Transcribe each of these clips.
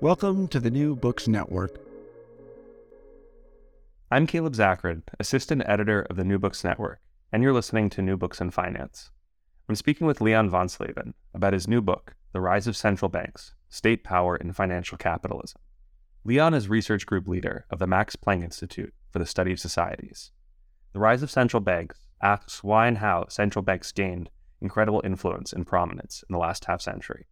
Welcome to the New Books Network. I'm Caleb Zakarin, Assistant Editor of the New Books Network, and you're listening to New Books in Finance. I'm speaking with Leon Wansleben about his new book, The Rise of Central Banks State Power in Financial Capitalism. Leon is research group leader of the Max Planck Institute for the Study of Societies. The Rise of Central Banks asks why and how central banks gained incredible influence and prominence in the last half century.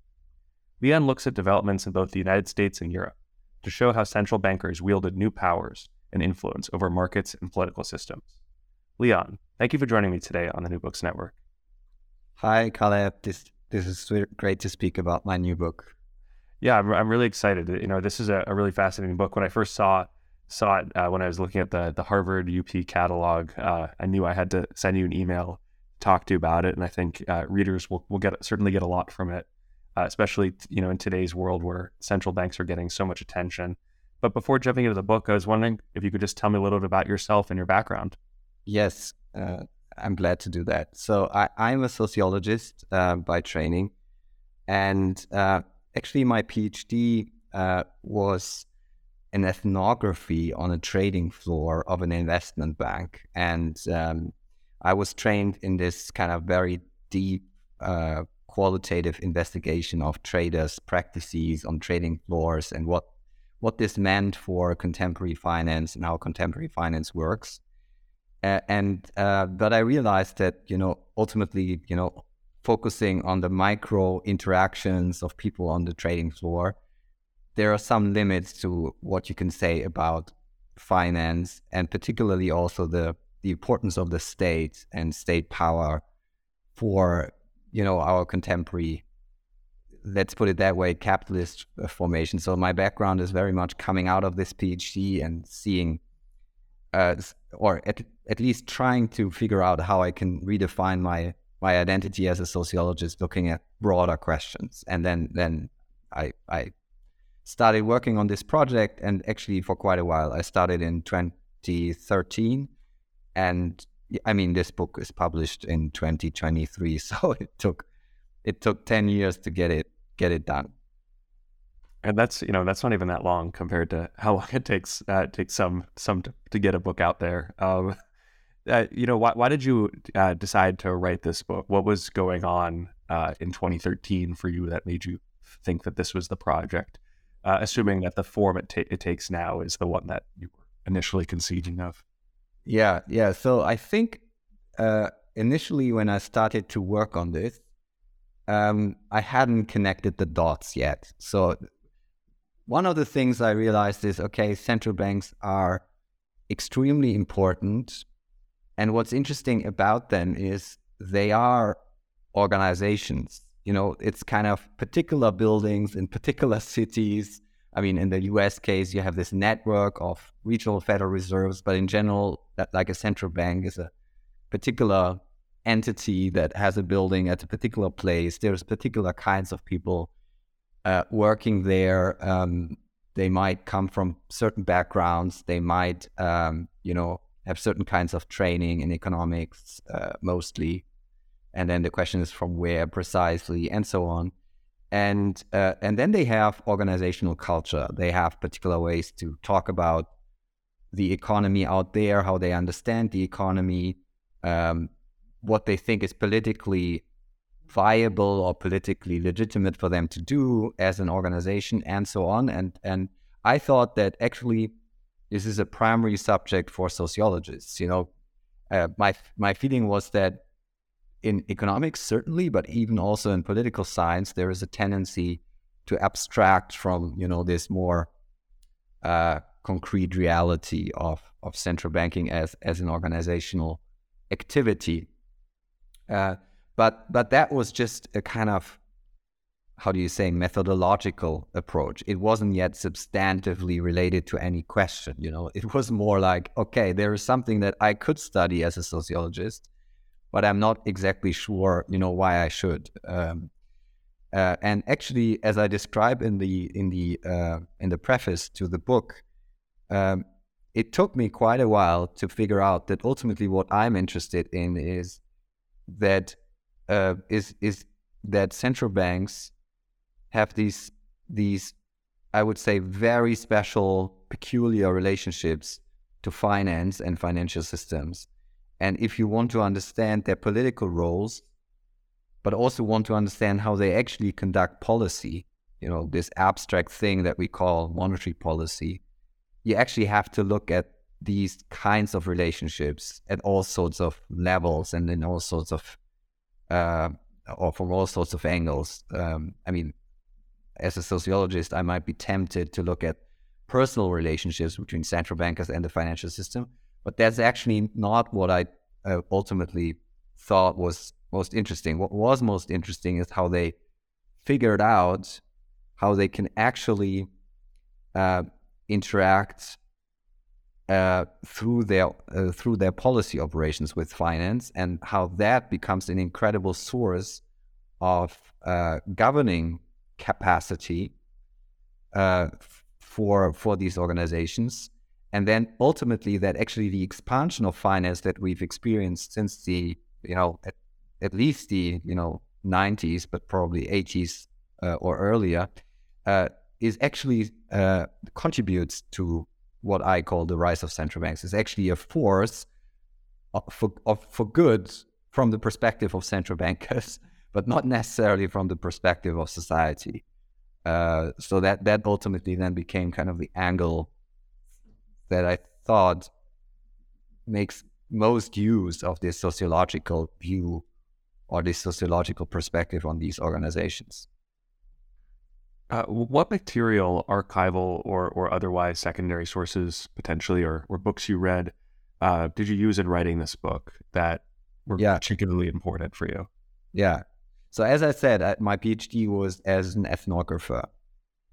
Leon looks at developments in both the United States and Europe to show how central bankers wielded new powers and influence over markets and political systems. Leon, thank you for joining me today on the New Books Network. Hi, Caleb. This this is great to speak about my new book. Yeah, I'm, I'm really excited. You know, this is a, a, really fascinating book. When I first saw saw it uh, when I was looking at the the Harvard UP catalog, uh, I knew I had to send you an email, talk to you about it, and I think uh, readers will will get certainly get a lot from it uh, especially you know in today's world where central banks are getting so much attention. But before jumping into the book, I was wondering if you could just tell me a little bit about yourself and your background. Yes, uh, I'm glad to do that. So I, am a sociologist uh, by training, and uh, actually my PhD uh, was an ethnography on a trading floor of an investment bank, and um, I was trained in this kind of very deep uh, qualitative investigation of traders' practices on trading floors and what what this meant for contemporary finance and how contemporary finance works. Uh, and uh, but I realized that you know ultimately you know focusing on the micro interactions of people on the trading floor, there are some limits to what you can say about finance and particularly also the the importance of the state and state power for you know, our contemporary, let's put it that way, capitalist uh, formation. So my background is very much coming out of this PhD and seeing, uh, or at, at least trying to figure out how I can redefine my my identity as a sociologist, looking at broader questions. And then then I I started working on this project, and actually for quite a while. I started in 2013, and I mean, this book is published in 2023, so it took it took 10 years to get it get it done. And that's you know that's not even that long compared to how long it takes uh, it takes some some to, to, get a book out there. Um, uh, you know why why did you uh, decide to write this book? What was going on uh, in 2013 for you that made you think that this was the project? Uh, assuming that the form it, ta- it takes now is the one that you were initially conceiving of. Yeah, yeah. So I think uh, initially when I started to work on this, um, I hadn't connected the dots yet. So one of the things I realized is okay, central banks are extremely important. And what's interesting about them is they are organizations. You know, it's kind of particular buildings in particular cities I mean, in the US case, you have this network of regional federal reserves, but in general, that like a central bank is a particular entity that has a building at a particular place. There's particular kinds of people uh, working there, um, they might come from certain backgrounds. They might, um, you know, have certain kinds of training in economics, uh, mostly. And then the question is from where precisely, and so on. And uh, and then they have organizational culture. They have particular ways to talk about the economy out there, how they understand the economy, um, what they think is politically viable or politically legitimate for them to do as an organization and so on. And and I thought that actually this is a primary subject for sociologists. You know, uh, my my feeling was that in economics certainly, but even also in political science, there is a tendency to abstract from you know this more uh, concrete reality of of central banking as as an organizational activity. Uh, but but that was just a kind of how do you say methodological approach it wasn't yet substantively related to any question you know it was more like okay there is something that i could study as a sociologist but i'm not exactly sure you know why i should um, uh, and actually as i describe in the in the uh, in the preface to the book um, it took me quite a while to figure out that ultimately what i'm interested in is that uh, is is that central banks have these these I would say very special, peculiar relationships to finance and financial systems. And if you want to understand their political roles, but also want to understand how they actually conduct policy, you know, this abstract thing that we call monetary policy, you actually have to look at these kinds of relationships at all sorts of levels and in all sorts of uh, or from all sorts of angles. Um, I mean, as a sociologist, I might be tempted to look at personal relationships between central bankers and the financial system, but that's actually not what I uh, ultimately thought was most interesting. What was most interesting is how they figured out how they can actually uh, interact uh, through their uh, through their policy operations with finance, and how that becomes an incredible source of uh, governing capacity uh, for for these organizations, and then ultimately that actually the expansion of finance that we've experienced since the you know at, at least the you know 90s, but probably 80s uh, or earlier, is actually contributes to what I call the rise of central banks. It's actually a force for, of, for good from the perspective of central bankers, but not necessarily from the perspective of society. Uh, so that that ultimately then became kind of the angle that I thought makes most use of this sociological view or this sociological perspective on these organizations. Uh, what material, archival or, or otherwise secondary sources potentially, or, or books you read, uh, did you use in writing this book that were yeah. particularly important for you? Yeah. So as I said, my PhD was as an ethnographer.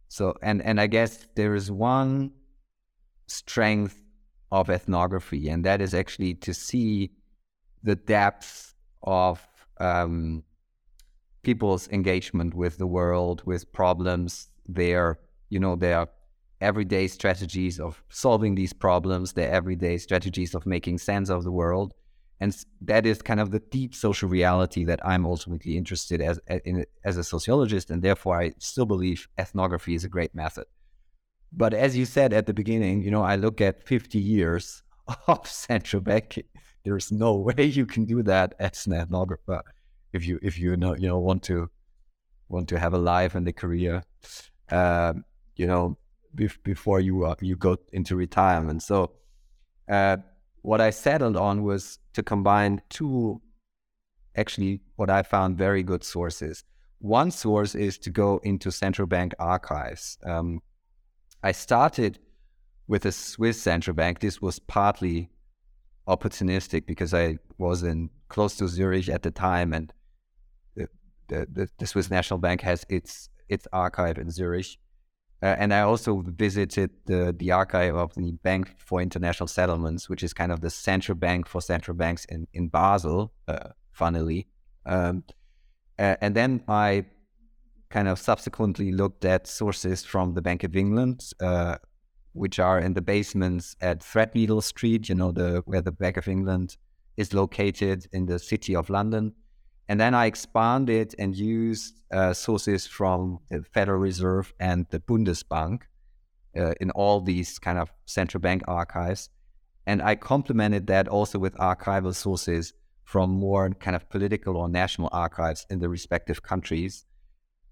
So and and I guess there is one strength of ethnography, and that is actually to see the depth of um, people's engagement with the world, with problems, their, you know, their everyday strategies of solving these problems, their everyday strategies of making sense of the world. And that is kind of the deep social reality that I'm ultimately interested as in, as a sociologist, and therefore I still believe ethnography is a great method. But as you said at the beginning, you know, I look at 50 years of central banking. There's no way you can do that as an ethnographer if you if you know you know want to want to have a life and a career, um, you know, bef- before you uh, you go into retirement. So, uh, what I settled on was to combine two, actually, what I found very good sources. One source is to go into central bank archives. Um, I started with a Swiss central bank. This was partly opportunistic because I was in close to Zurich at the time, and the, the, Swiss National Bank has its its archive in Zurich. Uh, and I also visited the, the archive of the Bank for International Settlements, which is kind of the central bank for central banks in, in Basel, uh, funnily. Um, and then I kind of subsequently looked at sources from the Bank of England, uh, which are in the basements at Threadneedle Street, you know, the where the Bank of England is located in the city of London. And then I expanded and used uh, sources from the Federal Reserve and the Bundesbank uh, in all these kind of central bank archives. And I complemented that also with archival sources from more kind of political or national archives in the respective countries.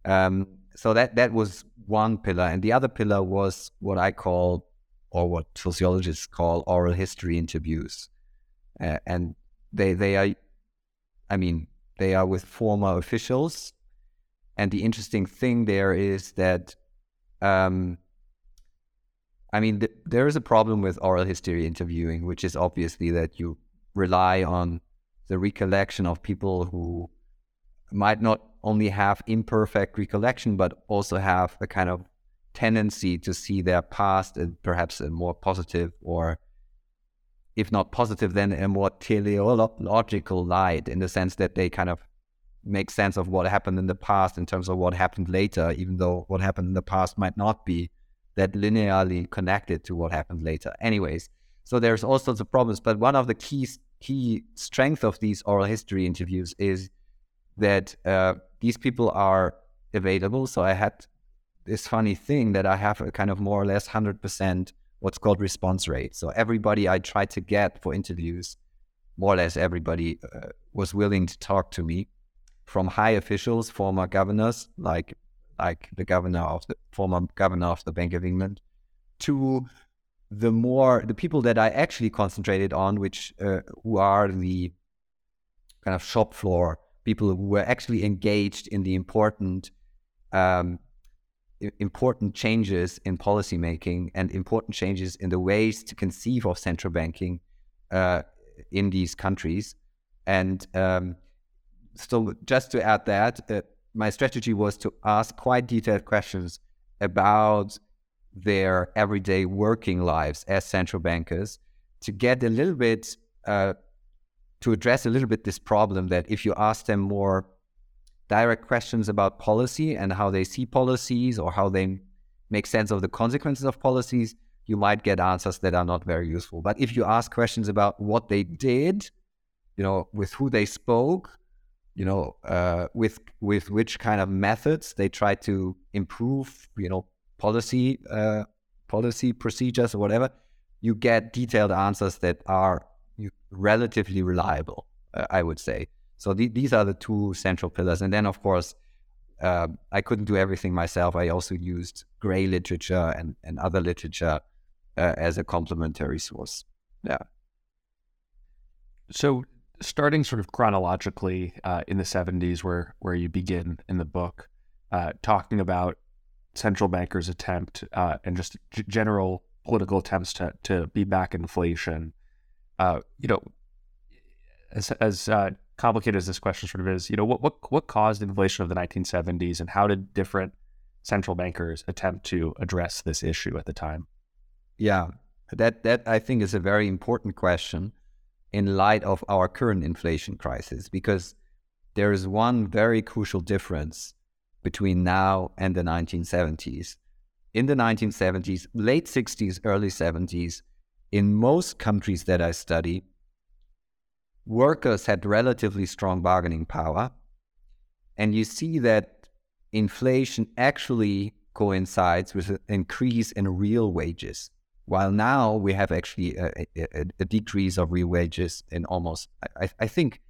Um, so that that was one pillar, and the other pillar was what I call, or what sociologists call, oral history interviews, uh, and they they are, I mean, they are with former officials, and the interesting thing there is that, um, I mean, th- there is a problem with oral history interviewing, which is obviously that you rely on the recollection of people who might not only have imperfect recollection, but also have a kind of tendency to see their past in perhaps a more positive or if not positive, then a more teleological light in the sense that they kind of make sense of what happened in the past in terms of what happened later, even though what happened in the past might not be that linearly connected to what happened later. Anyways, so there's all sorts of problems. But one of the keys key strength of these oral history interviews is that uh, these people are available. So I had this funny thing that I have a kind of more or less 100% what's called response rate. So everybody I tried to get for interviews, more or less everybody uh, was willing to talk to me from high officials, former governors, like like the governor of the former governor of the Bank of England, to the more the people that I actually concentrated on, which uh, who are the kind of shop floor people who were actually engaged in the important um, important changes in policymaking and important changes in the ways to conceive of central banking uh, in these countries. And um, so, just to add that, uh, my strategy was to ask quite detailed questions about their everyday working lives as central bankers to get a little bit uh, to address a little bit this problem that if you ask them more direct questions about policy and how they see policies or how they make sense of the consequences of policies, you might get answers that are not very useful. But if you ask questions about what they did, you know, with who they spoke, you know, uh, with with which kind of methods they try to improve, you know, policy uh, policy procedures or whatever, you get detailed answers that are relatively reliable, uh, I would say. So th- these are the two central pillars, and then of course. Uh, I couldn't do everything myself. I also used gray literature and, and other literature uh, as a complementary source. Yeah. So, starting sort of chronologically uh, in the 70s, where where you begin in the book, uh, talking about central bankers' attempt uh, and just g- general political attempts to to beat back inflation. Uh, you know, as as uh, complicated as this question sort of is, you know, what what what caused inflation of the 1970s, and how did different central bankers attempt to address this issue at the time? Yeah, that that I think is a very important question in light of our current inflation crisis because there is one very crucial difference between now and the 1970s. In the 1970s, late 60s, early 70s, in most countries that I study, workers had relatively strong bargaining power. And you see that inflation actually coincides with an increase in real wages. While now we have actually a, a, a decrease of real wages in almost, I, I think,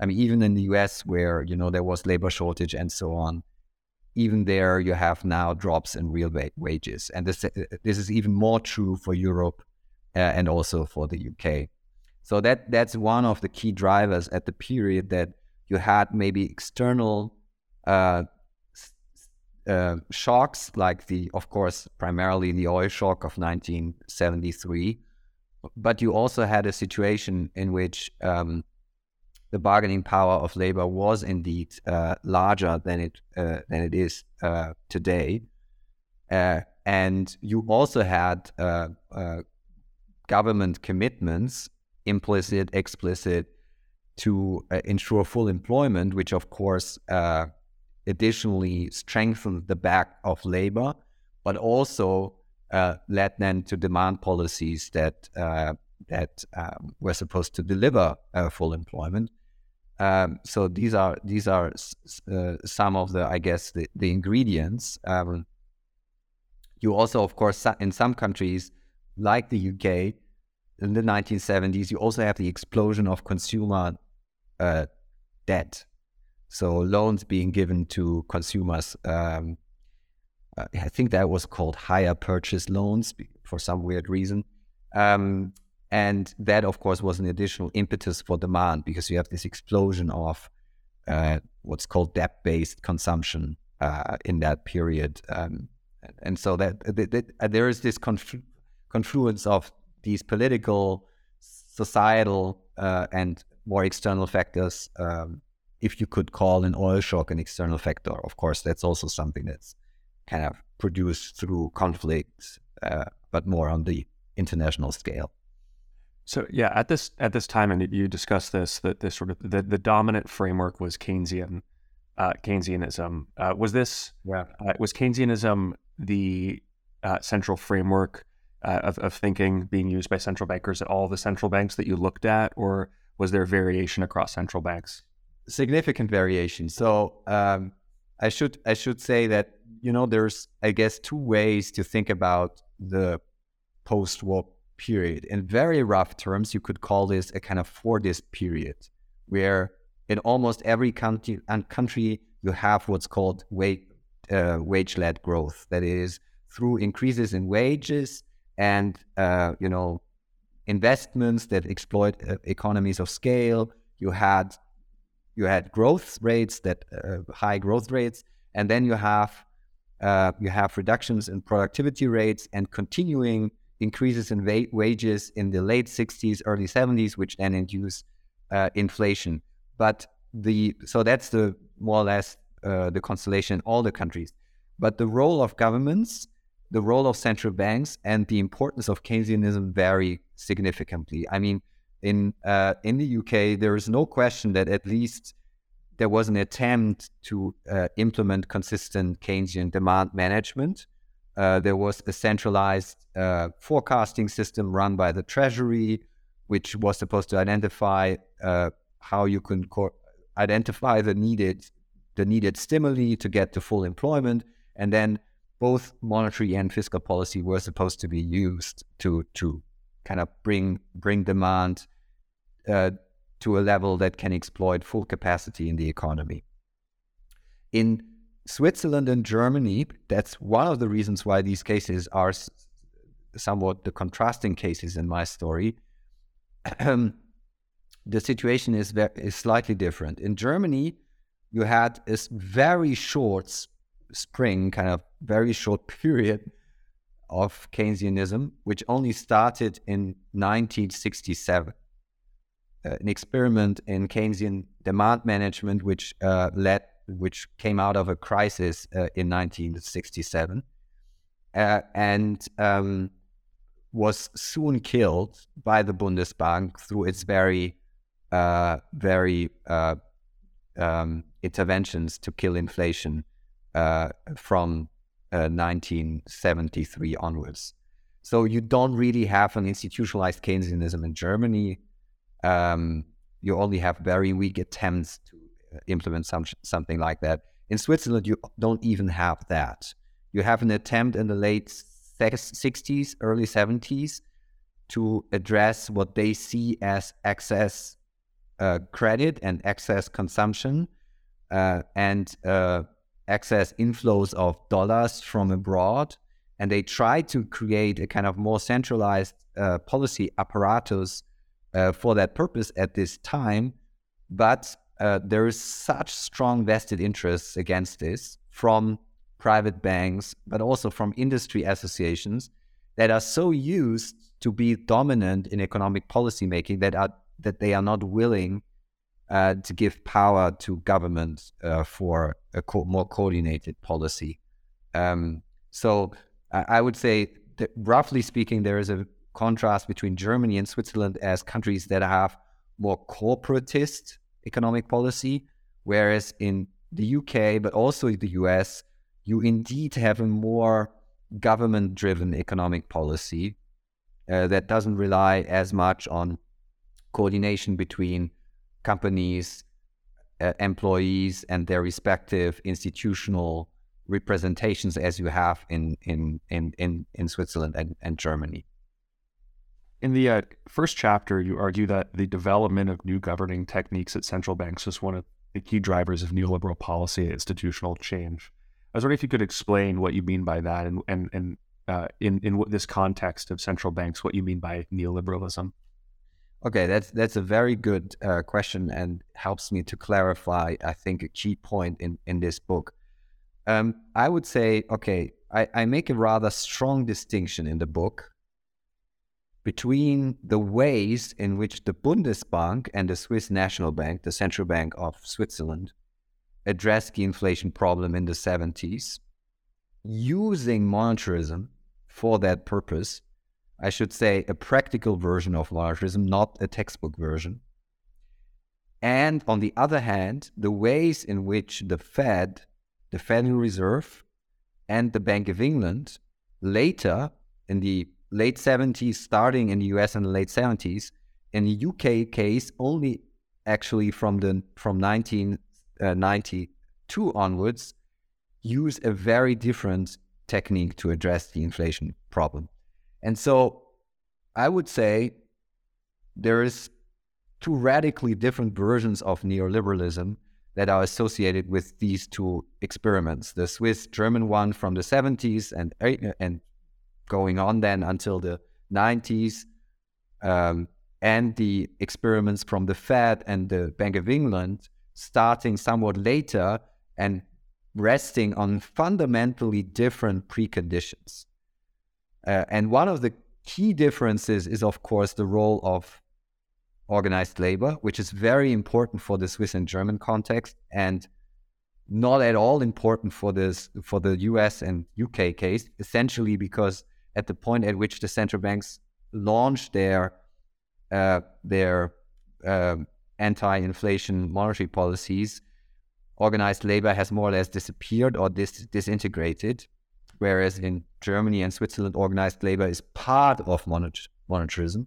I mean, even in the US where, you know, there was labor shortage and so on, even there you have now drops in real wages. And this, this is even more true for Europe uh, and also for the UK. So that that's one of the key drivers at the period that you had maybe external uh, uh, shocks, like the, of course, primarily the oil shock of 1973, but you also had a situation in which um, the bargaining power of labor was indeed uh, larger than it uh, than it is uh, today, uh, and you also had uh, government commitments, implicit, explicit, to ensure full employment, which of course additionally strengthened the back of labor, but also uh, led then to demand policies that uh, that um, were supposed to deliver uh, full employment. Um, so these are these are uh, some of the I guess the, the ingredients. Um, you also, of course, in some countries like the UK in the 1970s, you also have the explosion of consumer uh, debt. So loans being given to consumers. Um, uh, I think that was called hire purchase loans for some weird reason. Um, and that, of course, was an additional impetus for demand because you have this explosion of uh, what's called debt based consumption uh, in that period. Um, and so that, that, that uh, there is this conflu- confluence of these political, societal, uh, and more external factors. Um, if you could call an oil shock an external factor, of course, that's also something that's kind of produced through conflict, uh, but more on the international scale. So yeah, at this at this time, and you discussed this that this sort of the, the dominant framework was Keynesian uh, Keynesianism. Uh, was this yeah. uh, was Keynesianism the uh, central framework uh, of, of thinking being used by central bankers at all the central banks that you looked at, or was there variation across central banks? Significant variation. So um, I should I should say that you know there's I guess two ways to think about the post-war period. In very rough terms, you could call this a kind of Fordist period, where in almost every country and country you have what's called wage uh, wage-led growth. That is through increases in wages and uh, you know investments that exploit uh, economies of scale. You had you had growth rates that uh, high growth rates, and then you have uh, you have reductions in productivity rates and continuing increases in wa- wages in the late 60s, early 70s, which then induce uh, inflation. But the so that's the more or less uh, the constellation in all the countries. But the role of governments, the role of central banks, and the importance of Keynesianism vary significantly. I mean, in uh, in the UK, there is no question that at least there was an attempt to uh, implement consistent Keynesian demand management. Uh, there was a centralized uh, forecasting system run by the Treasury, which was supposed to identify uh, how you can co- identify the needed the needed stimuli to get to full employment, and then both monetary and fiscal policy were supposed to be used to to kind of bring bring demand uh, to a level that can exploit full capacity in the economy. In Switzerland and Germany, that's one of the reasons why these cases are somewhat the contrasting cases in my story. the situation is, is slightly different. In Germany, you had a very short spring, kind of very short period of Keynesianism, which only started in 1967. Uh, an experiment in Keynesian demand management, which uh, led, which came out of a crisis uh, in 1967, uh, and um, was soon killed by the Bundesbank through its very, uh, very um, interventions to kill inflation from 1973 onwards. So you don't really have an institutionalized Keynesianism in Germany um, you only have very weak attempts to uh, implement some, something like that. In Switzerland, you don't even have that. You have an attempt in the late 60s, early 70s to address what they see as excess uh, credit and excess consumption uh, and uh, excess inflows of dollars from abroad. And they try to create a kind of more centralized uh, policy apparatus uh, for that purpose at this time. But uh, there is such strong vested interests against this from private banks, but also from industry associations that are so used to be dominant in economic policy making that are that they are not willing uh, to give power to government uh, for a co- more coordinated policy. Um, so I would say, that roughly speaking, there is a contrast between Germany and Switzerland as countries that have more corporatist economic policy, whereas in the UK, but also in the US, you indeed have a more government driven economic policy uh, that doesn't rely as much on coordination between companies, uh, employees, and their respective institutional representations as you have in in in in, in Switzerland and, and Germany. In the uh, first chapter, you argue that the development of new governing techniques at central banks is one of the key drivers of neoliberal policy institutional change. I was wondering if you could explain what you mean by that, and and and uh, in in this context of central banks, what you mean by neoliberalism. Okay, that's that's a very good uh, question and helps me to clarify. I think a key point in in this book. Um, I would say, okay, I, I make a rather strong distinction in the book between the ways in which the Bundesbank and the Swiss National Bank, the central bank of Switzerland, addressed the inflation problem in the 70s using monetarism for that purpose. I should say a practical version of monetarism, not a textbook version. And on the other hand, the ways in which the Fed, the Federal Reserve, and the Bank of England later in the late 70s, starting in the US in the late 70s, in the UK case, only actually from the from 1992 uh, onwards, use a very different technique to address the inflation problem. And so I would say there is two radically different versions of neoliberalism that are associated with these two experiments the Swiss German one from the 70s and, and going on then until the 90s, um, and the experiments from the Fed and the Bank of England starting somewhat later and resting on fundamentally different preconditions. Uh, and one of the key differences is, of course, the role of organized labor, which is very important for the Swiss and German context, and not at all important for this for the US and UK case, essentially because at the point at which the central banks launched their uh, their uh, anti-inflation monetary policies, organized labor has more or less disappeared or dis- disintegrated, whereas in Germany and Switzerland, organized labor is part of monet- monetarism,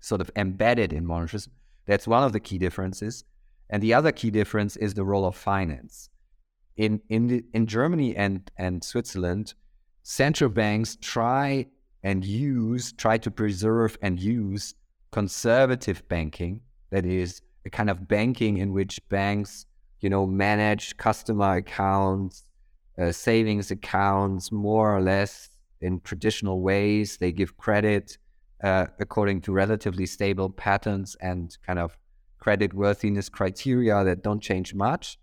sort of embedded in monetarism. That's one of the key differences. And the other key difference is the role of finance. In in the, in Germany and and Switzerland, central banks try and use, try to preserve and use conservative banking. That is a kind of banking in which banks you know, manage customer accounts, uh, savings accounts more or less in traditional ways. They give credit uh, according to relatively stable patterns and kind of credit worthiness criteria that don't change much.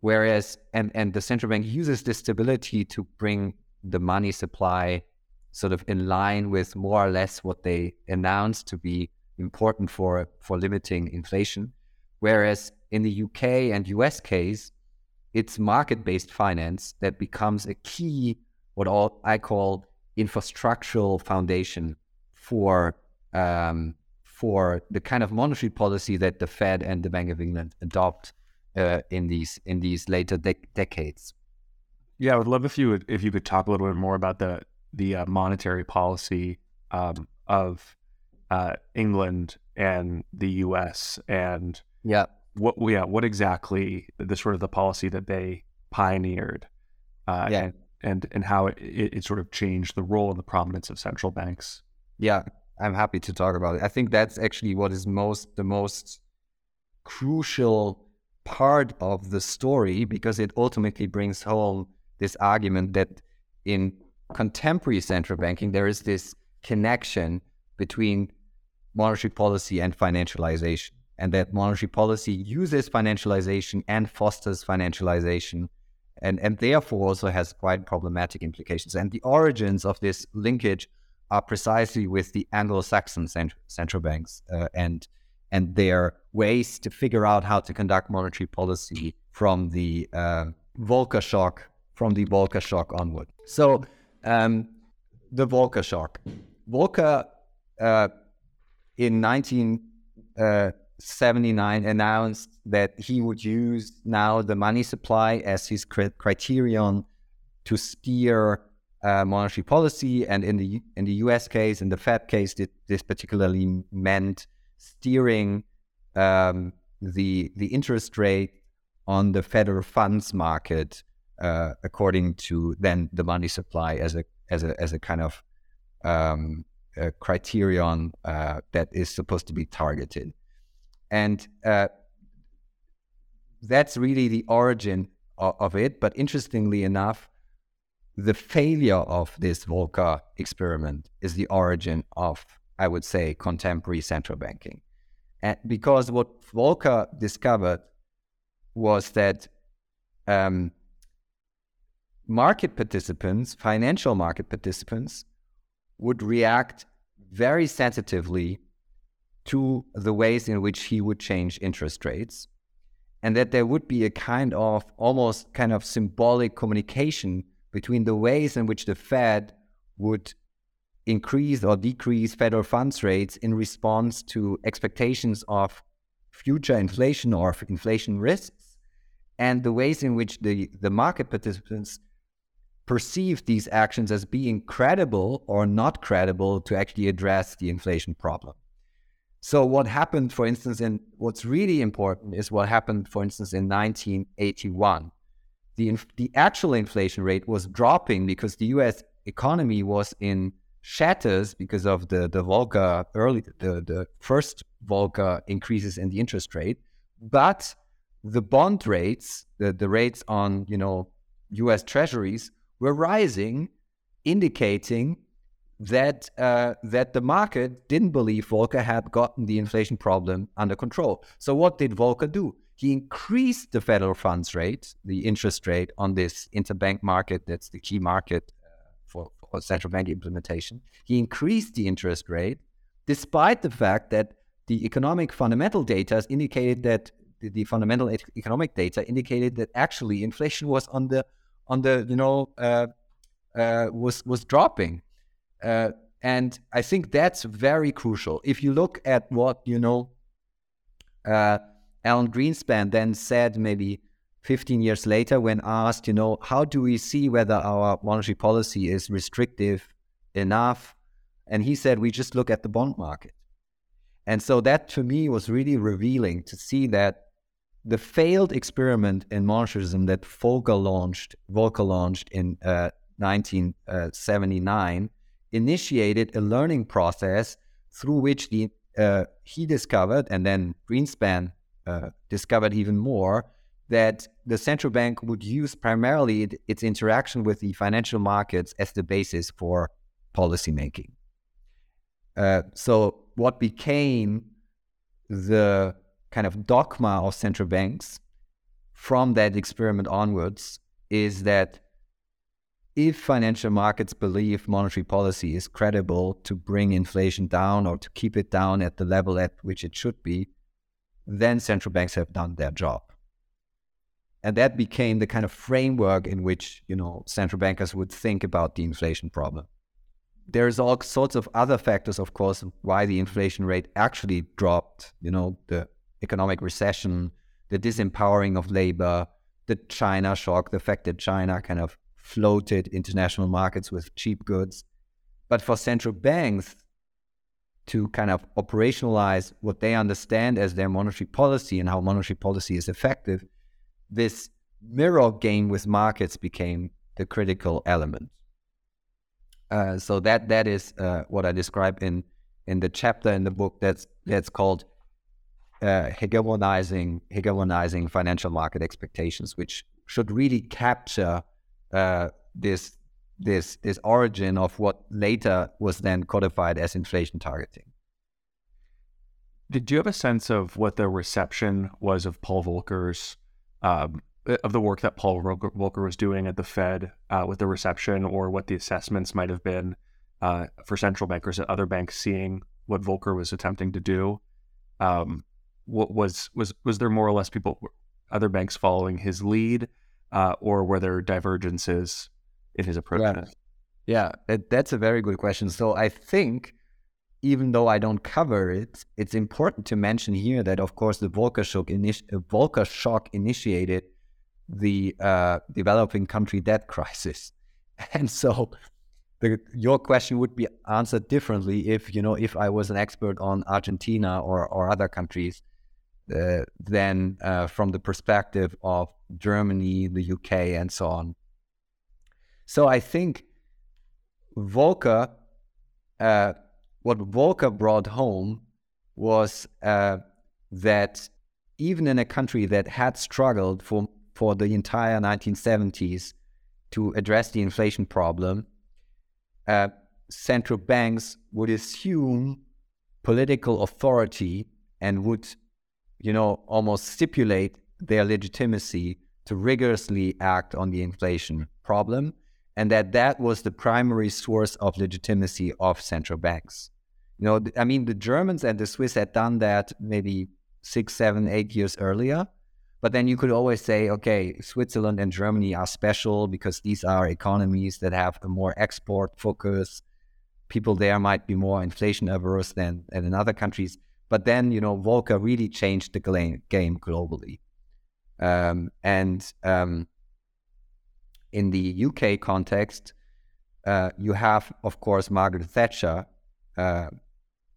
Whereas, and, and the central bank uses this stability to bring the money supply sort of in line with more or less what they announced to be important for, for limiting inflation. Whereas in the UK and US case, it's market based finance that becomes a key, what all I call infrastructural foundation for um, for the kind of monetary policy that the Fed and the Bank of England adopt uh, in these in these later de- decades. Yeah, I would love if you would if you could talk a little bit more about the the uh, monetary policy um, of uh, England and the U.S. and yeah what yeah what exactly the sort of the policy that they pioneered uh, yeah. and, and and how it, it, it, sort of changed the role and the prominence of central banks. Yeah i'm happy to talk about it. I think that's actually what is most the most crucial part of the story because it ultimately brings home this argument that in contemporary central banking there is this connection between monetary policy and financialization and that monetary policy uses financialization and fosters financialization and, and therefore also has quite problematic implications. And the origins of this linkage are precisely with the Anglo-Saxon cent- central banks uh, and and their ways to figure out how to conduct monetary policy from the uh, Volcker shock from the Volcker shock onward. So um, the Volcker shock, Volcker uh, in 19 uh, 79 announced that he would use now the money supply as his criterion to steer uh, monetary policy. And in the in the U.S. case, in the Fed case, this particularly meant steering um, the the interest rate on the federal funds market uh, according to then the money supply as a as a as a kind of um, a criterion uh, that is supposed to be targeted, and uh, that's really the origin of, of, it. But interestingly enough, the failure of this Volcker experiment is the origin of, I would say, contemporary central banking, and because what Volcker discovered was that um, market participants, financial market participants, would react very sensitively to the ways in which he would change interest rates, and that there would be a kind of almost kind of symbolic communication between the ways in which the Fed would increase or decrease federal funds rates in response to expectations of future inflation or inflation risks, and the ways in which the, the market participants perceive these actions as being credible or not credible to actually address the inflation problem. So, what happened, for instance, in what's really important is what happened, for instance, in 1981. The, inf- the actual inflation rate was dropping because the US economy was in shatters because of the, the Volcker early, the, the first Volcker increases in the interest rate. But the bond rates, the, the rates on, you know, US treasuries were rising, indicating that uh, that the market didn't believe Volcker had gotten the inflation problem under control. So what did Volcker do? He increased the federal funds rate, the interest rate on this interbank market. That's the key market uh, for, for central bank implementation. He increased the interest rate, despite the fact that the economic fundamental data indicated that the, the fundamental economic data indicated that actually inflation was on the on the you know uh, uh, was was dropping, uh, and I think that's very crucial. If you look at what you know, uh, Alan Greenspan then said maybe 15 years later when asked, you know, how do we see whether our monetary policy is restrictive enough, and he said we just look at the bond market, and so that to me was really revealing to see that the failed experiment in monetarism that Volcker launched, Volcker launched in uh, 1979, initiated a learning process through which the uh, he discovered, and then Greenspan uh, discovered even more, that the central bank would use primarily its interaction with the financial markets as the basis for policymaking. Uh, so, what became the kind of dogma of central banks from that experiment onwards is that if financial markets believe monetary policy is credible to bring inflation down or to keep it down at the level at which it should be, then central banks have done their job. And that became the kind of framework in which, you know, central bankers would think about the inflation problem. There's all sorts of other factors, of course, why the inflation rate actually dropped. You know, the economic recession, the disempowering of labor, the China shock, the fact that China kind of floated international markets with cheap goods. But for central banks to kind of operationalize what they understand as their monetary policy and how monetary policy is effective, this mirror game with markets became the critical element. Uh, so that that is uh, what I describe in in the chapter in the book that's that's called uh, hegemonizing hegemonizing financial market expectations, which should really capture uh, this this this origin of what later was then codified as inflation targeting. Did you have a sense of what the reception was of Paul Volcker's um, of the work that Paul Volcker was doing at the Fed uh, with the reception, or what the assessments might have been uh, for central bankers at other banks seeing what Volcker was attempting to do? Um, what was was was there more or less people other banks following his lead, uh, or were there divergences in his approach? Yeah, yeah that, that's a very good question. So I think even though I don't cover it, it's important to mention here that, of course, the Volcker shock, initi- Volcker shock initiated the uh, developing country debt crisis. And so the, your question would be answered differently if, you know, if I was an expert on Argentina or, or other countries uh, than uh, from the perspective of Germany, the UK, and so on. So I think Volcker, uh, what Volcker brought home was uh, that even in a country that had struggled for for the entire 1970s to address the inflation problem, uh, central banks would assume political authority and would, you know, almost stipulate their legitimacy to rigorously act on the inflation problem, and that that was the primary source of legitimacy of central banks. You know, I mean, the Germans and the Swiss had done that maybe six, seven, eight years earlier, but then you could always say, okay, Switzerland and Germany are special because these are economies that have a more export focus. People there might be more inflation averse than, than in other countries. But then, you know, Volcker really changed the game globally. Um, and um, in the UK context, uh, you have, of course, Margaret Thatcher uh,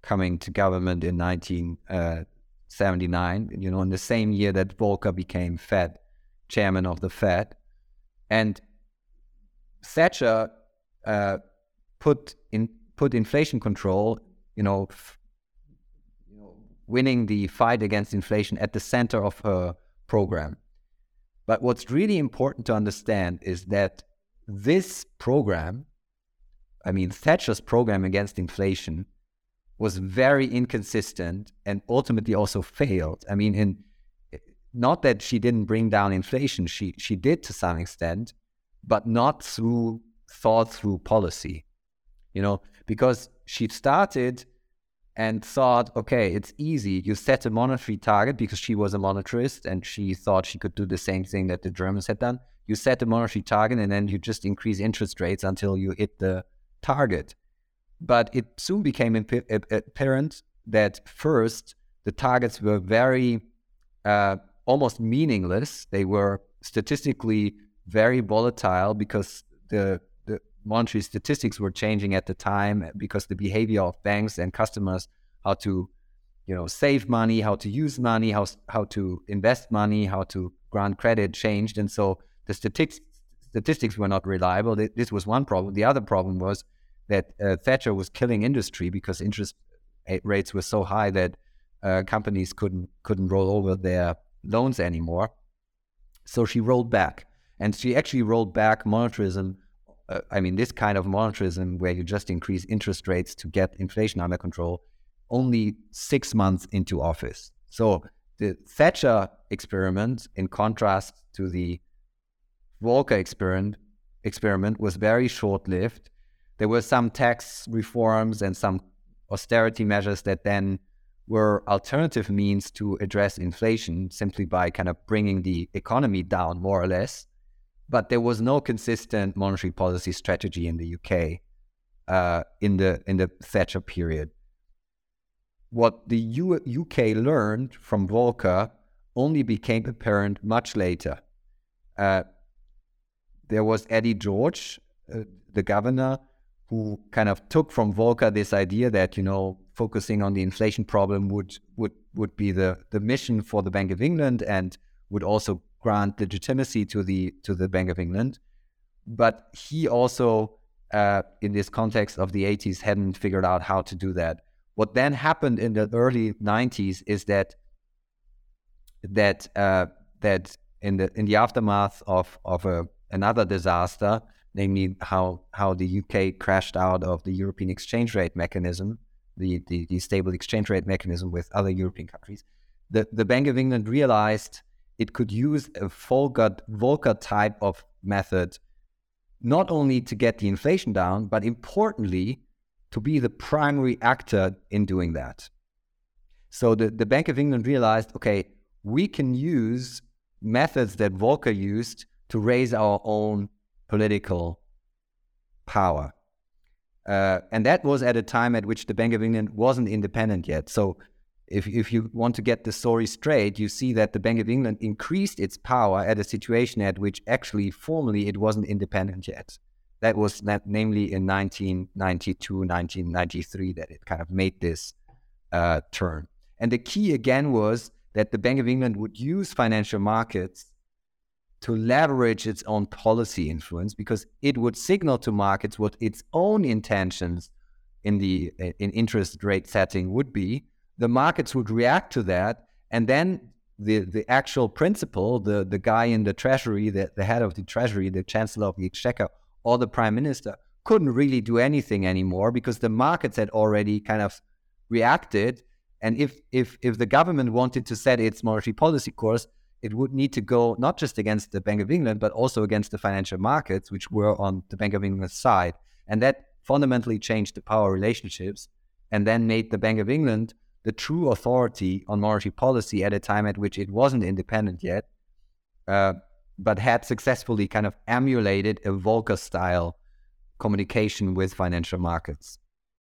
coming to government in 19, uh, 79, you know, in the same year that Volcker became Fed chairman of the Fed. And Thatcher uh, put in put inflation control, you know, f- winning the fight against inflation at the center of her program. But what's really important to understand is that this program, I mean, Thatcher's program against inflation, was very inconsistent and ultimately also failed. I mean, in not that she didn't bring down inflation, she she did to some extent, but not through thought through policy. You know, because she started and thought, okay, it's easy. You set a monetary target because she was a monetarist and she thought she could do the same thing that the Germans had done. You set a monetary target and then you just increase interest rates until you hit the target. But it soon became apparent that first, the targets were very uh, almost meaningless. They were statistically very volatile because the, the monetary statistics were changing at the time because the behavior of banks and customers, how to you know save money, how to use money, how how to invest money, how to grant credit changed, and so the statistics statistics were not reliable. This was one problem. The other problem was that uh, Thatcher was killing industry because interest rates were so high that uh, companies couldn't couldn't roll over their loans anymore. So she rolled back, and she actually rolled back monetarism. Uh, I mean, this kind of monetarism where you just increase interest rates to get inflation under control, only six months into office. So the Thatcher experiment, in contrast to the Volcker experiment, experiment was very short lived there were some tax reforms and some austerity measures that then were alternative means to address inflation simply by kind of bringing the economy down more or less. But there was no consistent monetary policy strategy in the UK uh, in the in the Thatcher period. What the U- UK learned from Volcker only became apparent much later. Uh, there was Eddie George, uh, the governor, who kind of took from Volcker this idea that you know focusing on the inflation problem would would would be the the mission for the Bank of England and would also grant legitimacy to the to the Bank of England. But he also, uh, in this context of the 80s, hadn't figured out how to do that. What then happened in the early 90s is that that uh, that in the in the aftermath of of a, another disaster, namely how how the UK crashed out of the European exchange rate mechanism, the, the, the stable exchange rate mechanism with other European countries. The the Bank of England realized it could use a Volcker, Volcker type of method not only to get the inflation down, but importantly, to be the primary actor in doing that. So the, the Bank of England realized, okay, we can use methods that Volcker used to raise our own political power. Uh, and that was at a time at which the Bank of England wasn't independent yet. So if, if you want to get the story straight, you see that the Bank of England increased its power at a situation at which actually formally it wasn't independent yet. That was that, namely in 1992, 1993, that it kind of made this uh, turn. And the key again was that the Bank of England would use financial markets to leverage its own policy influence because it would signal to markets what its own intentions in the in interest rate setting would be the markets would react to that and then the the actual principal the the guy in the treasury the, the head of the treasury the chancellor of the exchequer or the prime minister couldn't really do anything anymore because the markets had already kind of reacted and if if if the government wanted to set its monetary policy course it would need to go not just against the Bank of England, but also against the financial markets, which were on the Bank of England's side. And that fundamentally changed the power relationships and then made the Bank of England the true authority on monetary policy at a time at which it wasn't independent yet, uh, but had successfully kind of emulated a Volcker style communication with financial markets.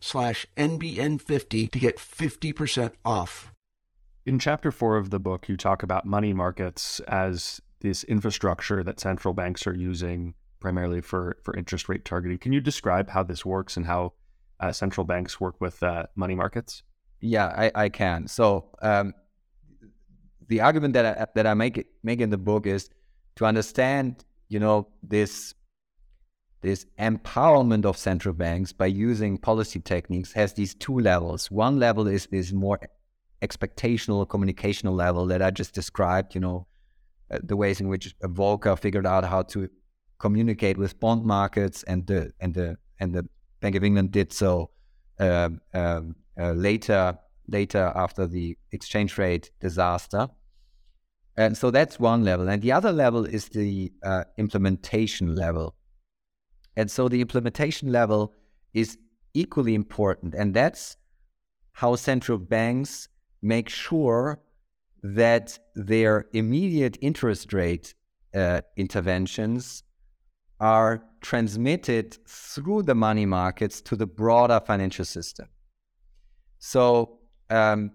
slash NBN50 to get 50% off. In chapter four of the book, you talk about money markets as this infrastructure that central banks are using primarily for, for interest rate targeting. Can you describe how this works and how uh, central banks work with uh, money markets? Yeah, I, I can. So um, the argument that I, that I make make in the book is to understand, you know, this this empowerment of central banks by using policy techniques has these two levels. One level is this more expectational communicational level that I just described, you know, uh, the ways in which Volcker figured out how to communicate with bond markets and the and the and the Bank of England did so uh, uh, later later after the exchange rate disaster. And so that's one level. And the other level is the uh, implementation level and so the implementation level is equally important. And that's how central banks make sure that their immediate interest rate uh, interventions are transmitted through the money markets to the broader financial system. So, um,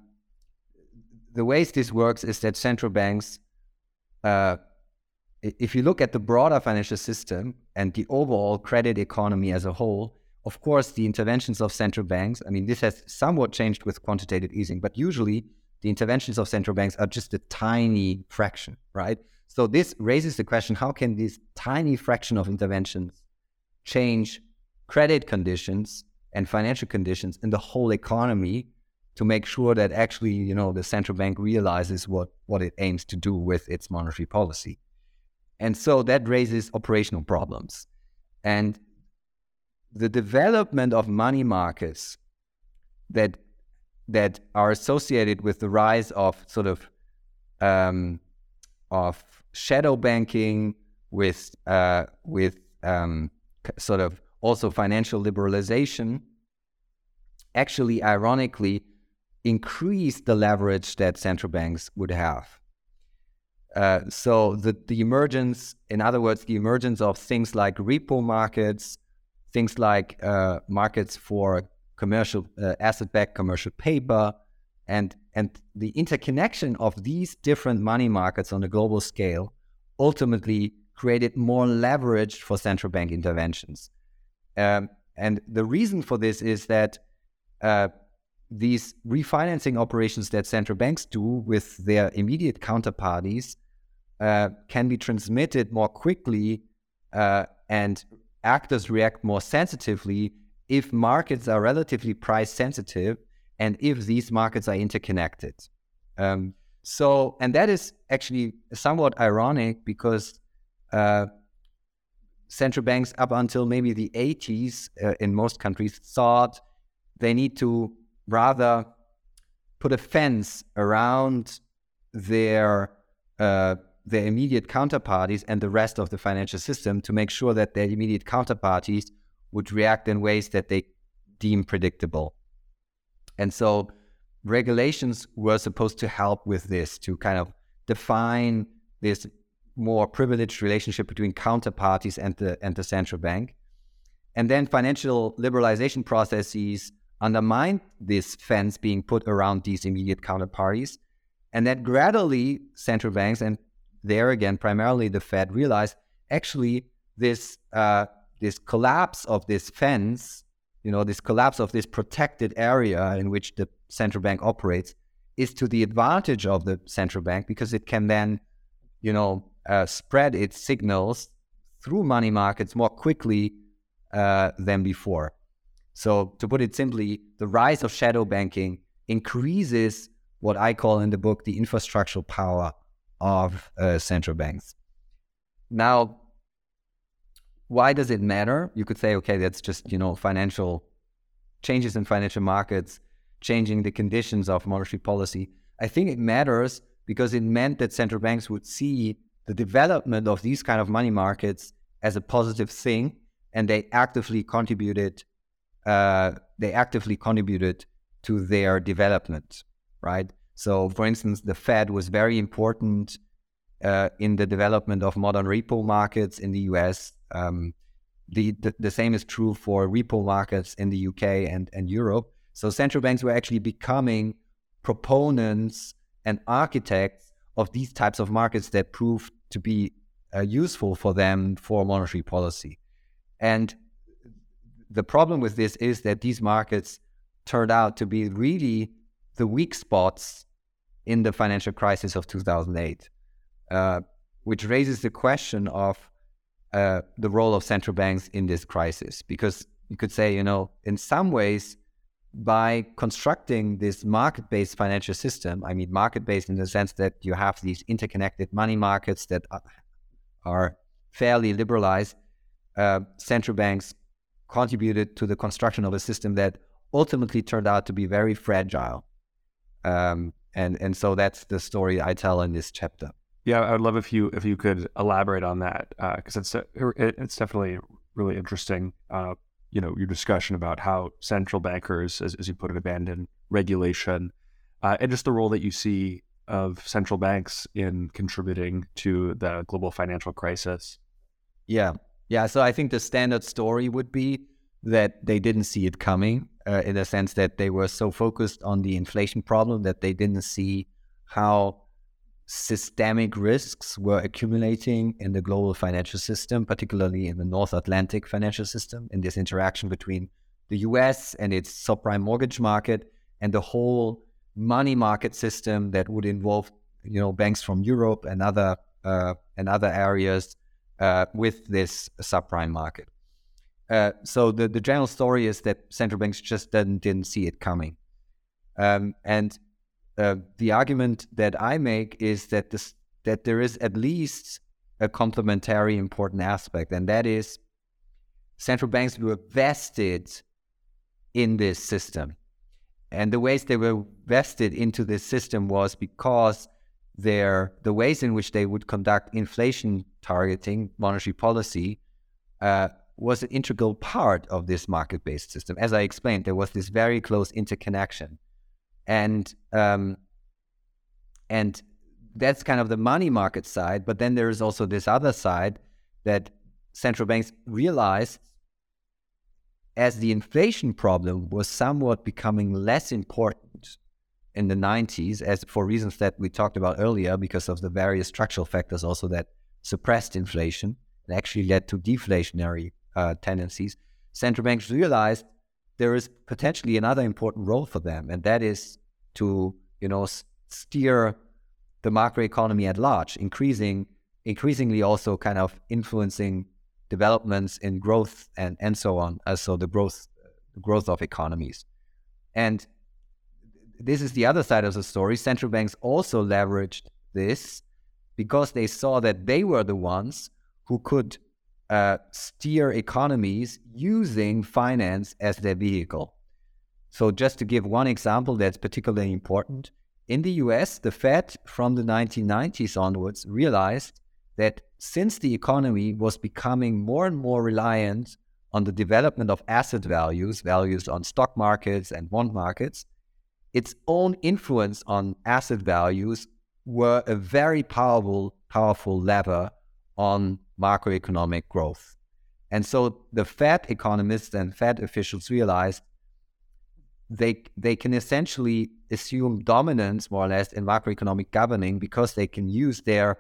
the ways this works is that central banks uh, if you look at the broader financial system and the overall credit economy as a whole, of course, the interventions of central banks, I mean, this has somewhat changed with quantitative easing, but usually the interventions of central banks are just a tiny fraction, right? So this raises the question how can this tiny fraction of interventions change credit conditions and financial conditions in the whole economy to make sure that actually, you know, the central bank realizes what, what it aims to do with its monetary policy? And so that raises operational problems. And the development of money markets that that are associated with the rise of sort of um, of shadow banking, with uh, with um, sort of also financial liberalization, actually, ironically, increase the leverage that central banks would have. Uh, so the, the emergence, in other words, the emergence of things like repo markets, things like uh, markets for commercial uh, asset-backed commercial paper, and and the interconnection of these different money markets on a global scale ultimately created more leverage for central bank interventions. Um, and the reason for this is that uh, these refinancing operations that central banks do with their immediate counterparties uh, can be transmitted more quickly uh, and actors react more sensitively if markets are relatively price sensitive and if these markets are interconnected. Um, so, and that is actually somewhat ironic because uh, central banks, up until maybe the 80s uh, in most countries, thought they need to rather put a fence around their uh, their immediate counterparties and the rest of the financial system to make sure that their immediate counterparties would react in ways that they deem predictable. And so regulations were supposed to help with this to kind of define this more privileged relationship between counterparties and the and the central bank. And then financial liberalization processes undermined this fence being put around these immediate counterparties. And that gradually central banks and there again primarily the Fed realized actually this uh, this collapse of this fence, you know, this collapse of this protected area in which the central bank operates is to the advantage of the central bank because it can then, you know, uh, spread its signals through money markets more quickly uh, than before. So, to put it simply, the rise of shadow banking increases what I call in the book the infrastructural power of uh, central banks. Now, why does it matter? You could say, okay, that's just you know financial changes in financial markets, changing the conditions of monetary policy. I think it matters because it meant that central banks would see the development of these kind of money markets as a positive thing, and they actively contributed. Uh, they actively contributed to their development, right? So, for instance, the Fed was very important uh, in the development of modern repo markets in the US. Um, the, the, the same is true for repo markets in the UK and, and Europe. So, central banks were actually becoming proponents and architects of these types of markets that proved to be uh, useful for them for monetary policy. And the problem with this is that these markets turned out to be really the weak spots in the financial crisis of 2008, uh, which raises the question of uh, the role of central banks in this crisis. Because you could say, you know, in some ways, by constructing this market based financial system, I mean, market based in the sense that you have these interconnected money markets that are fairly liberalized, uh, central banks contributed to the construction of a system that ultimately turned out to be very fragile. Um, and and so that's the story I tell in this chapter. Yeah, I would love if you if you could elaborate on that because uh, it's it's definitely really interesting. Uh, you know, your discussion about how central bankers, as, as you put it, abandon regulation, uh, and just the role that you see of central banks in contributing to the global financial crisis. Yeah, yeah. So I think the standard story would be that they didn't see it coming uh, in the sense that they were so focused on the inflation problem that they didn't see how systemic risks were accumulating in the global financial system, particularly in the North Atlantic financial system, in this interaction between the US and its subprime mortgage market and the whole money market system that would involve you know banks from Europe and other uh, and other areas uh, with this subprime market. Uh, so the, the general story is that central banks just didn't, didn't see it coming. Um, and uh, the argument that I make is that this, that there is at least a complementary important aspect, and that is central banks were vested in this system. And the ways they were vested into this system was because their the ways in which they would conduct inflation targeting monetary policy uh, was an integral part of this market based system. As I explained, there was this very close interconnection. And, um, and that's kind of the money market side. But then there is also this other side that central banks realized as the inflation problem was somewhat becoming less important in the 90s, as for reasons that we talked about earlier, because of the various structural factors also that suppressed inflation and actually led to deflationary uh, tendencies, central banks realized there is potentially another important role for them, and that is to you know steer the macroeconomy at large, increasing increasingly also kind of influencing developments in growth and and so on. Uh, so the growth growth of economies, and this is the other side of the story. Central banks also leveraged this because they saw that they were the ones who could uh, steer economies using finance as their vehicle. So, just to give one example that's particularly important, in the US, the Fed from the 1990s onwards realized that since the economy was becoming more and more reliant on the development of asset values, values on stock markets and bond markets, its own influence on asset values were a very powerful, powerful lever on macroeconomic growth. And so the Fed economists and Fed officials realized they they can essentially assume dominance more or less in macroeconomic governing because they can use their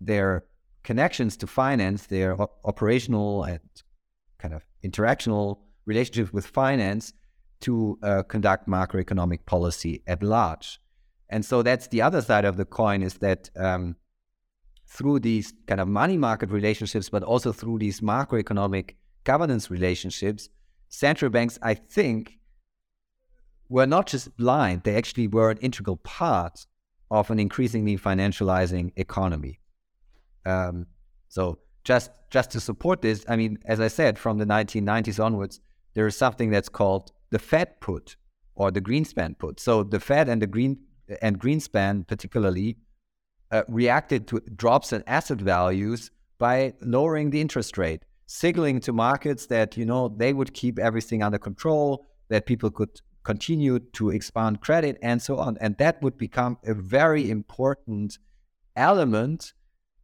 their connections to finance, their op- operational and kind of interactional relationships with finance to uh, conduct macroeconomic policy at large. And so that's the other side of the coin is that um, through these kind of money market relationships, but also through these macroeconomic governance relationships, central banks, I think, were not just blind, they actually were an integral part of an increasingly financializing economy. Um, so just just to support this, I mean, as I said, from the 1990s onwards, there is something that's called the Fed put or the Greenspan put. So the Fed and the Green and Greenspan particularly uh, reacted to drops in asset values by lowering the interest rate, signaling to markets that you know they would keep everything under control, that people could continue to expand credit and so on, and that would become a very important element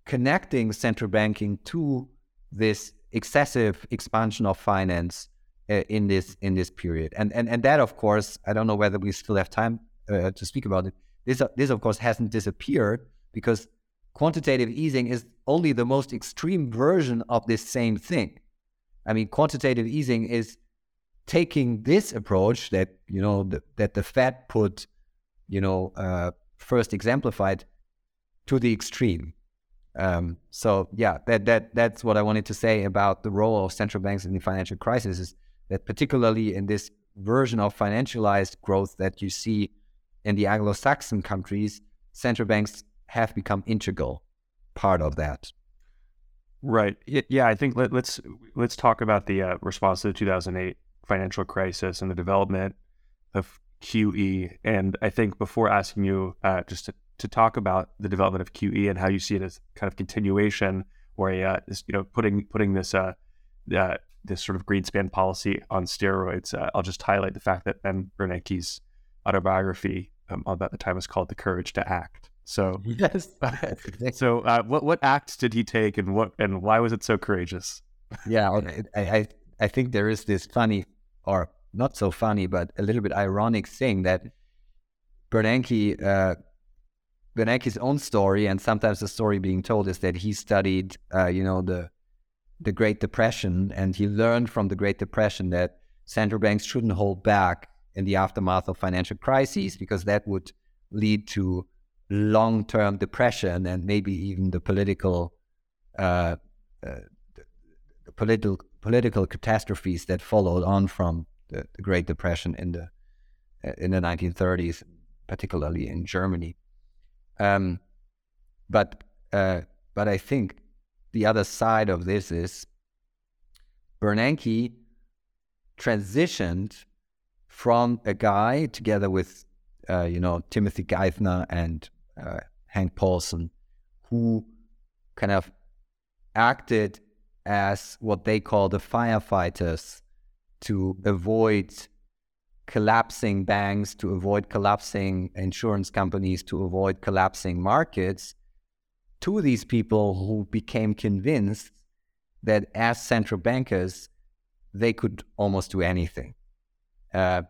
connecting central banking to this excessive expansion of finance uh, in this in this period. And and and that, of course, I don't know whether we still have time uh, to speak about it. This this of course hasn't disappeared because quantitative easing is only the most extreme version of this same thing. I mean, quantitative easing is taking this approach that you know the, that the Fed put, you know, uh, first exemplified to the extreme. Um, so yeah, that that that's what I wanted to say about the role of central banks in the financial crisis. Is that particularly in this version of financialized growth that you see in the Anglo-Saxon countries, central banks have become integral part of that. Right. Yeah, I think let, us let's, let's talk about the uh, response to the 2008 financial crisis and the development of QE. And I think before asking you uh, just to, to talk about the development of QE and how you see it as kind of continuation, or uh, this, you know putting putting this uh, this sort of Greenspan policy on steroids. Uh, I'll just highlight the fact that Ben Bernanke's autobiography um, about the time was called "The Courage to Act." So yes. so uh, what what acts did he take, and what and why was it so courageous? yeah, I, I I think there is this funny or not so funny, but a little bit ironic thing that Bernanke. Uh, Bernanke's own story, and sometimes the story being told is that he studied, uh, you know, the the Great Depression, and he learned from the Great Depression that central banks shouldn't hold back in the aftermath of financial crises because that would lead to long-term depression and maybe even the political uh, uh, the political political catastrophes that followed on from the, the Great Depression in the uh, in the 1930s, particularly in Germany. Um, but uh, but I think the other side of this is Bernanke transitioned from a guy together with, uh, you know, Timothy Geithner and uh, Hank Paulson, who kind of acted as what they call the firefighters to avoid collapsing banks, to avoid collapsing insurance companies, to avoid collapsing markets to these people who became convinced that as central bankers, they could almost do anything. Uh,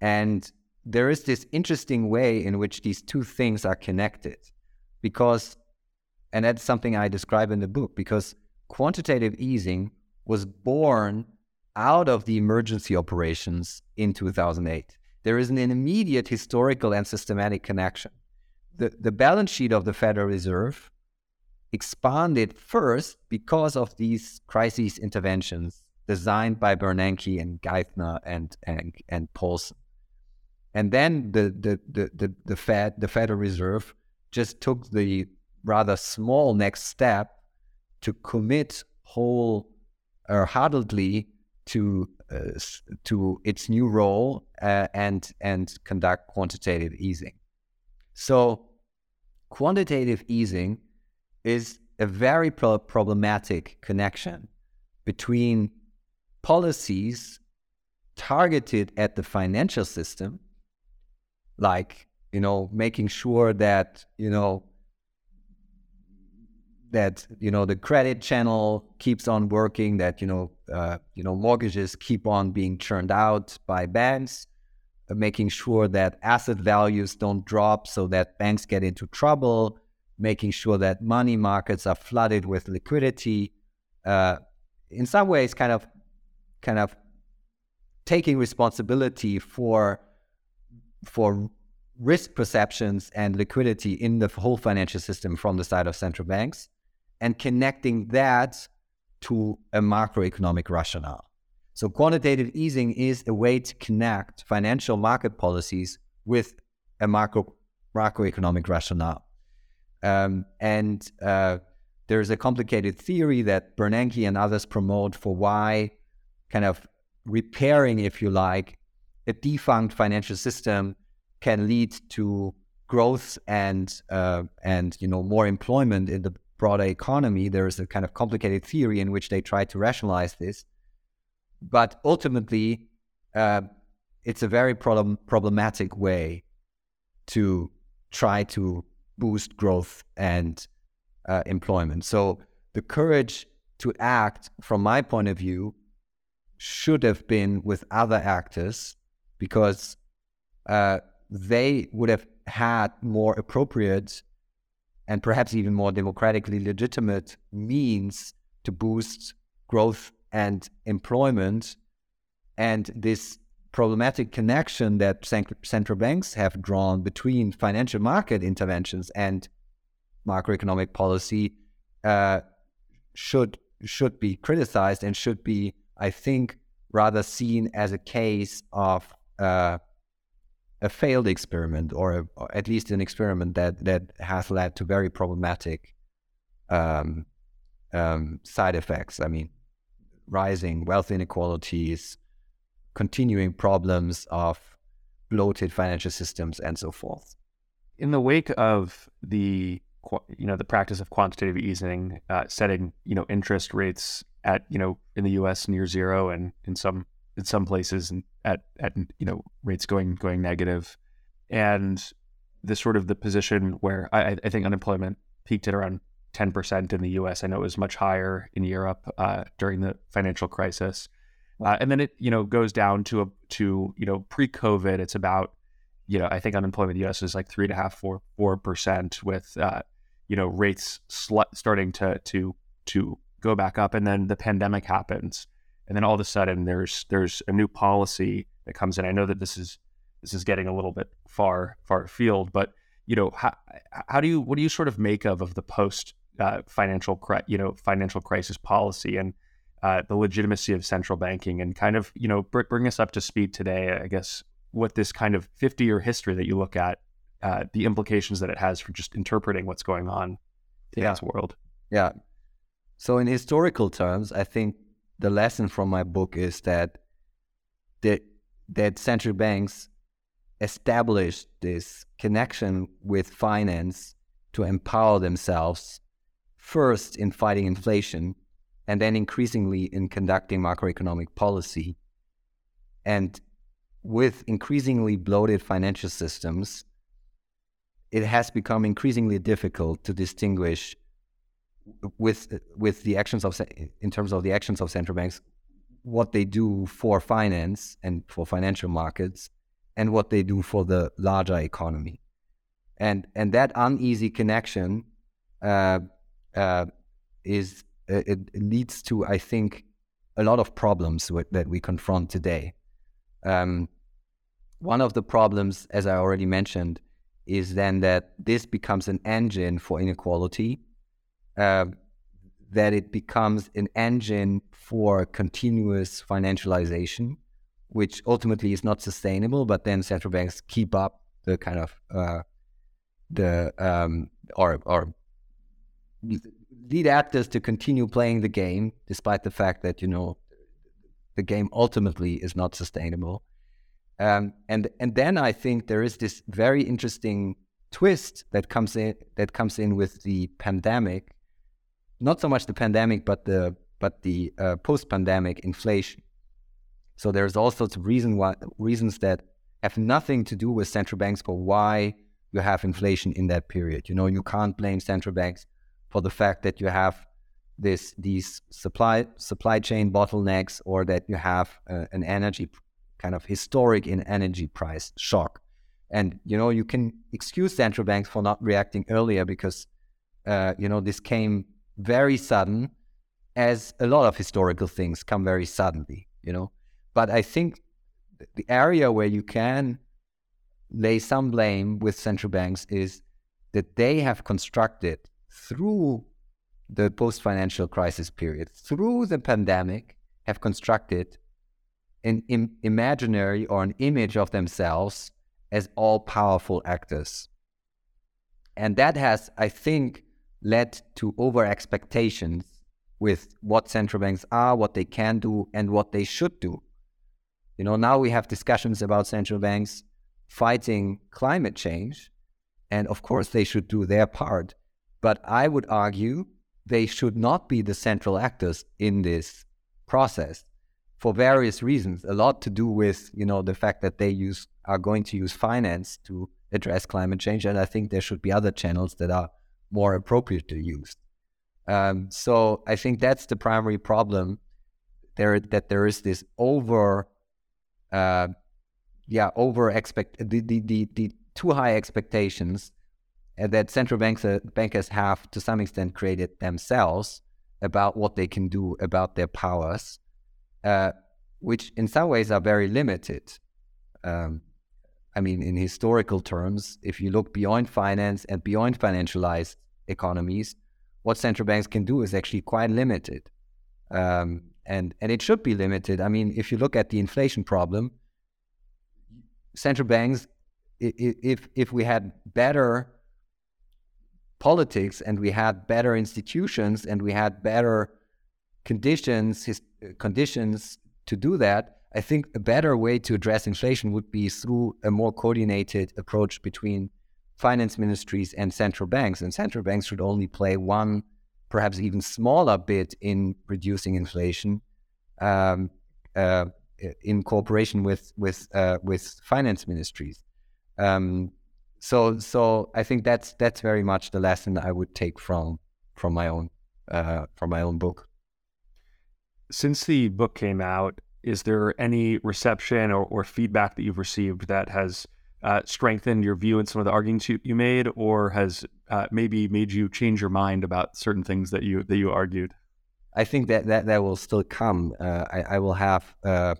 and there is this interesting way in which these two things are connected because, and that's something I describe in the book, because quantitative easing was born out of the emergency operations in 2008. There is an immediate historical and systematic connection. The, the balance sheet of the Federal Reserve expanded first because of these crisis interventions designed by Bernanke and Geithner and, and, and Paulson. And then the, the, the, the, the Fed, the Federal Reserve, just took the rather small next step to commit whole or heartedly to uh, to its new role uh, and and conduct quantitative easing. So, quantitative easing is a very pro- problematic connection between policies targeted at the financial system, like you know making sure that you know that you know the credit channel keeps on working, that you know uh, you know mortgages keep on being churned out by banks, uh, making sure that asset values don't drop so that banks get into trouble, making sure that money markets are flooded with liquidity. Uh, in some ways, kind of kind of taking responsibility for for risk perceptions and liquidity in the whole financial system from the side of central banks and connecting that to a macroeconomic rationale. So, quantitative easing is a way to connect financial market policies with a macro macroeconomic rationale. Um, and uh, there's a complicated theory that Bernanke and others promote for why kind of repairing, if you like, a defunct financial system can lead to growth and uh, and you know more employment in the broader economy. There is a kind of complicated theory in which they try to rationalize this. But ultimately, uh, it's a very problem- problematic way to try to boost growth and uh, employment. So the courage to act, from my point of view, should have been with other actors because uh, they would have had more appropriate and perhaps even more democratically legitimate means to boost growth and employment. And this problematic connection that central banks have drawn between financial market interventions and macroeconomic policy uh, should should be criticized and should be, I think, rather seen as a case of uh, a failed experiment or, a, or, at least an experiment that that has led to very problematic um, um, side effects. I mean, rising wealth inequalities, continuing problems of bloated financial systems, and so forth. In the wake of the you know the practice of quantitative easing, uh, setting you know interest rates at you know in the U.S. near zero and in some in some places at at you know rates going going negative, and the sort of the position where I, I think unemployment peaked at around ten percent in the U.S. I know it was much higher in Europe uh, during the financial crisis, uh, and then it you know goes down to a to you know pre-COVID it's about you know I think unemployment in the U.S. is like three and a half four four percent with uh, you know rates sl- starting to to to go back up, and then the pandemic happens and then all of a sudden there's there's a new policy that comes in. I know that this is this is getting a little bit far far afield, but you know how how do you what do you sort of make of of the post uh, financial you know financial crisis policy and uh, the legitimacy of central banking and kind of you know br- bring us up to speed today. I guess what this kind of 50 year history that you look at, uh, the implications that it has for just interpreting what's going on in yeah. this world. Yeah. So in historical terms, I think the lesson from my book is that that that central banks established this connection with finance to empower themselves first in fighting inflation and then increasingly in conducting macroeconomic policy. And with increasingly bloated financial systems it has become increasingly difficult to distinguish with with the actions of in terms of the actions of central banks, what they do for finance and for financial markets, and what they do for the larger economy, and and that uneasy connection uh, uh, is uh, it leads to I think a lot of problems w- that we confront today. Um, one of the problems, as I already mentioned, is then that this becomes an engine for inequality, uh, that it becomes an engine for continuous financialization, which ultimately is not sustainable. But then central banks keep up the kind of uh, the um, or or lead actors to continue playing the game, despite the fact that you know the game ultimately is not sustainable. Um, and and then I think there is this very interesting twist that comes in that comes in with the pandemic, not so much the pandemic, but the but the uh, post-pandemic inflation. So there's all sorts of reason why, reasons that have nothing to do with central banks for why you have inflation in that period. You know, you can't blame central banks for the fact that you have this these supply supply chain bottlenecks or that you have uh, an energy kind of historic in energy price shock. And you know, you can excuse central banks for not reacting earlier because uh, you know this came very sudden, as a lot of historical things come very suddenly. You know, but I think the area where you can lay some blame with central banks is that they have constructed through the post financial crisis period, through the pandemic, have constructed an Im- imaginary or an image of themselves as all powerful actors. And that has, I think, led to over expectations with what central banks are, what they can do, and what they should do. You know, now we have discussions about central banks fighting climate change. And of course, they should do their part. But I would argue they should not be the central actors in this process for various reasons. A lot to do with, you know, the fact that they use are going to use finance to address climate change. And I think there should be other channels that are more appropriate to use. Um, so I think that's the primary problem there that there is this over uh, yeah, over expect the, the, the, the too high expectations that central banks uh, bankers have to some extent created themselves about what they can do about their powers, uh, which in some ways are very limited. Um, I mean, in historical terms, if you look beyond finance and beyond financialized economies, what central banks can do is actually quite limited. Um, and, and it should be limited. I mean, if you look at the inflation problem, central banks, if if we had better politics and we had better institutions and we had better conditions his, conditions to do that, I think a better way to address inflation would be through a more coordinated approach between finance ministries and central banks. And central banks should only play one, perhaps even smaller bit in reducing inflation. Um, uh, in cooperation with with uh, with finance ministries. Um, so so I think that's that's very much the lesson I would take from from my own uh, from my own book. Since the book came out, is there any reception or, or feedback that you've received that has uh, strengthened your view in some of the arguments you, you made, or has uh, maybe made you change your mind about certain things that you that you argued? I think that that, that will still come. Uh, I, I, will have a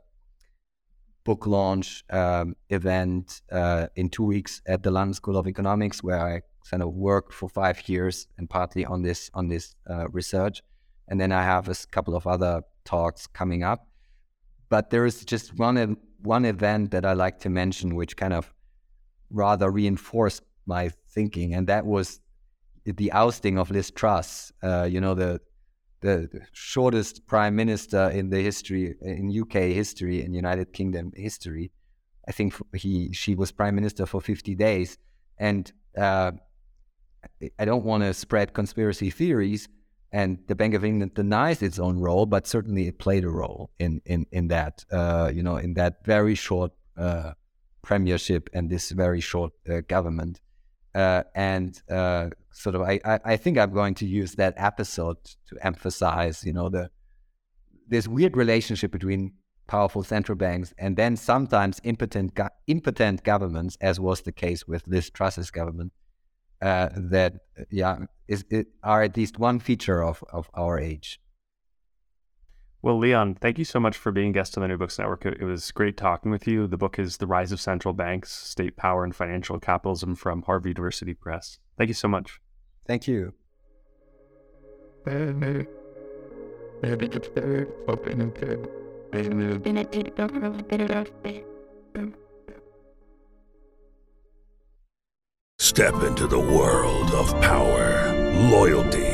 book launch um, event uh, in two weeks at the London School of Economics, where I kind of worked for five years and partly on this on this uh, research, and then I have a couple of other talks coming up. But there is just one one event that I like to mention, which kind of rather reinforced my thinking, and that was the ousting of Liz Truss. Uh, you know the the, shortest prime minister in the history in UK history in United Kingdom history. I think he she was prime minister for 50 days, and uh, I don't want to spread conspiracy theories. And the Bank of England denies its own role, but certainly it played a role in in in that uh, you know in that very short uh, premiership and this very short uh, government. Uh, and uh, sort of, I, I, think I'm going to use that episode to emphasize, you know, the this weird relationship between powerful central banks and then sometimes impotent go- impotent governments, as was the case with this Truss's government, uh, that yeah is it, are at least one feature of of our age. Well, Leon, thank you so much for being guest on the New Books Network. It, was great talking with you. The book is The Rise of Central Banks State Power and Financial Capitalism from Harvard University Press. Thank you so much. Thank you. Step into the world of power, loyalty,